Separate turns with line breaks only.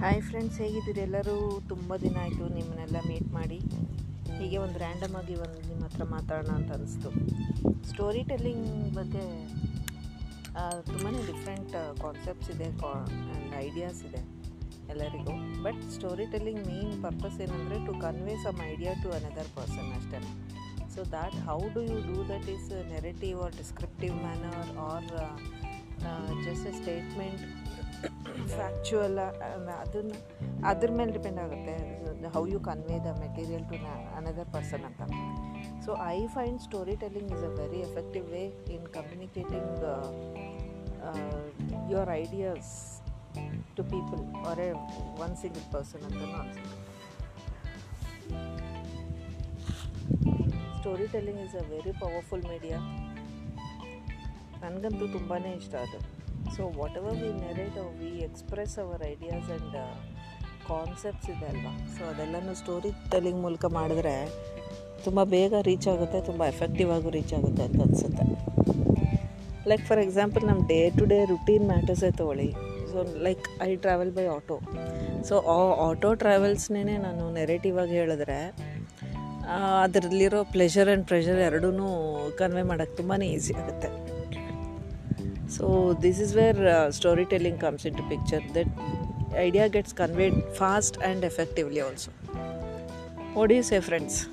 Hi friends ಹೇಗಿದ್ದೀರಿ ಎಲ್ಲರೂ? ತುಂಬ ದಿನ ಆಯಿತು ನಿಮ್ಮನ್ನೆಲ್ಲ ಮೀಟ್ ಮಾಡಿ. ಹೀಗೆ ಒಂದು ರ್ಯಾಂಡಮ್ ಆಗಿ ಒಂದು ನಿಮ್ಮ ಹತ್ರ ಮಾತಾಡೋಣ ಅಂತ ಅನಿಸ್ತು. ಸ್ಟೋರಿ ಟೆಲ್ಲಿಂಗ್ ಬಗ್ಗೆ ತುಂಬಾ ಡಿಫ್ರೆಂಟ್ ಕಾನ್ಸೆಪ್ಟ್ಸ್ ಇದೆ ಆ್ಯಂಡ್ ಐಡಿಯಾಸ್ ಇದೆ ಎಲ್ಲರಿಗೂ. But story telling main purpose ಏನಂದರೆ to convey some idea to another person ಅಷ್ಟೇ. So that how do you do that is narrative or descriptive manner or just a statement factual ಅದನ್ನು, ಅದ್ರ ಮೇಲೆ depend ಆಗುತ್ತೆ. How you convey the material to another person ಅಂತ. So I find storytelling is a very effective way in communicating your ideas to people or a one single person ಅಂತ ಅನ್ಸುತ್ತೆ. Storytelling is a very powerful media ನನಗಂತೂ ತುಂಬಾ ಇಷ್ಟ ಅದು. So whatever we narrate we express our ideas and concepts ಇದೆ ಅಲ್ವಾ? So ಅದೆಲ್ಲನೂ story telling ಮೂಲಕ ಮಾಡಿದ್ರೆ ತುಂಬ ಬೇಗ ರೀಚ್ ಆಗುತ್ತೆ, ತುಂಬ ಎಫೆಕ್ಟಿವ್ ಆಗೂ ರೀಚ್ ಆಗುತ್ತೆ ಅಂತ ಅನಿಸುತ್ತೆ. ಲೈಕ್ ಫಾರ್ ಎಕ್ಸಾಂಪಲ್ ನಮ್ಮ ಡೇ ಟು ಡೇ ರುಟೀನ್ ಮ್ಯಾಟರ್ಸೇ ತೊಗೊಳ್ಳಿ. So like I travel by auto so ಆ ಆಟೋ ಟ್ರಾವೆಲ್ಸ್ನೇ ನಾನು ನೆರೇಟಿವ್ ಆಗಿ ಹೇಳಿದ್ರೆ ಅದರಲ್ಲಿರೋ ಪ್ಲೆಷರ್ ಆ್ಯಂಡ್ ಪ್ರೆಷರ್ ಎರಡೂ ಕನ್ವೆ ಮಾಡೋಕ್ಕೆ ತುಂಬಾ ಈಸಿ ಆಗುತ್ತೆ. So this is where uh, storytelling comes into picture. That idea gets conveyed fast and effectively also. What do you say, friends?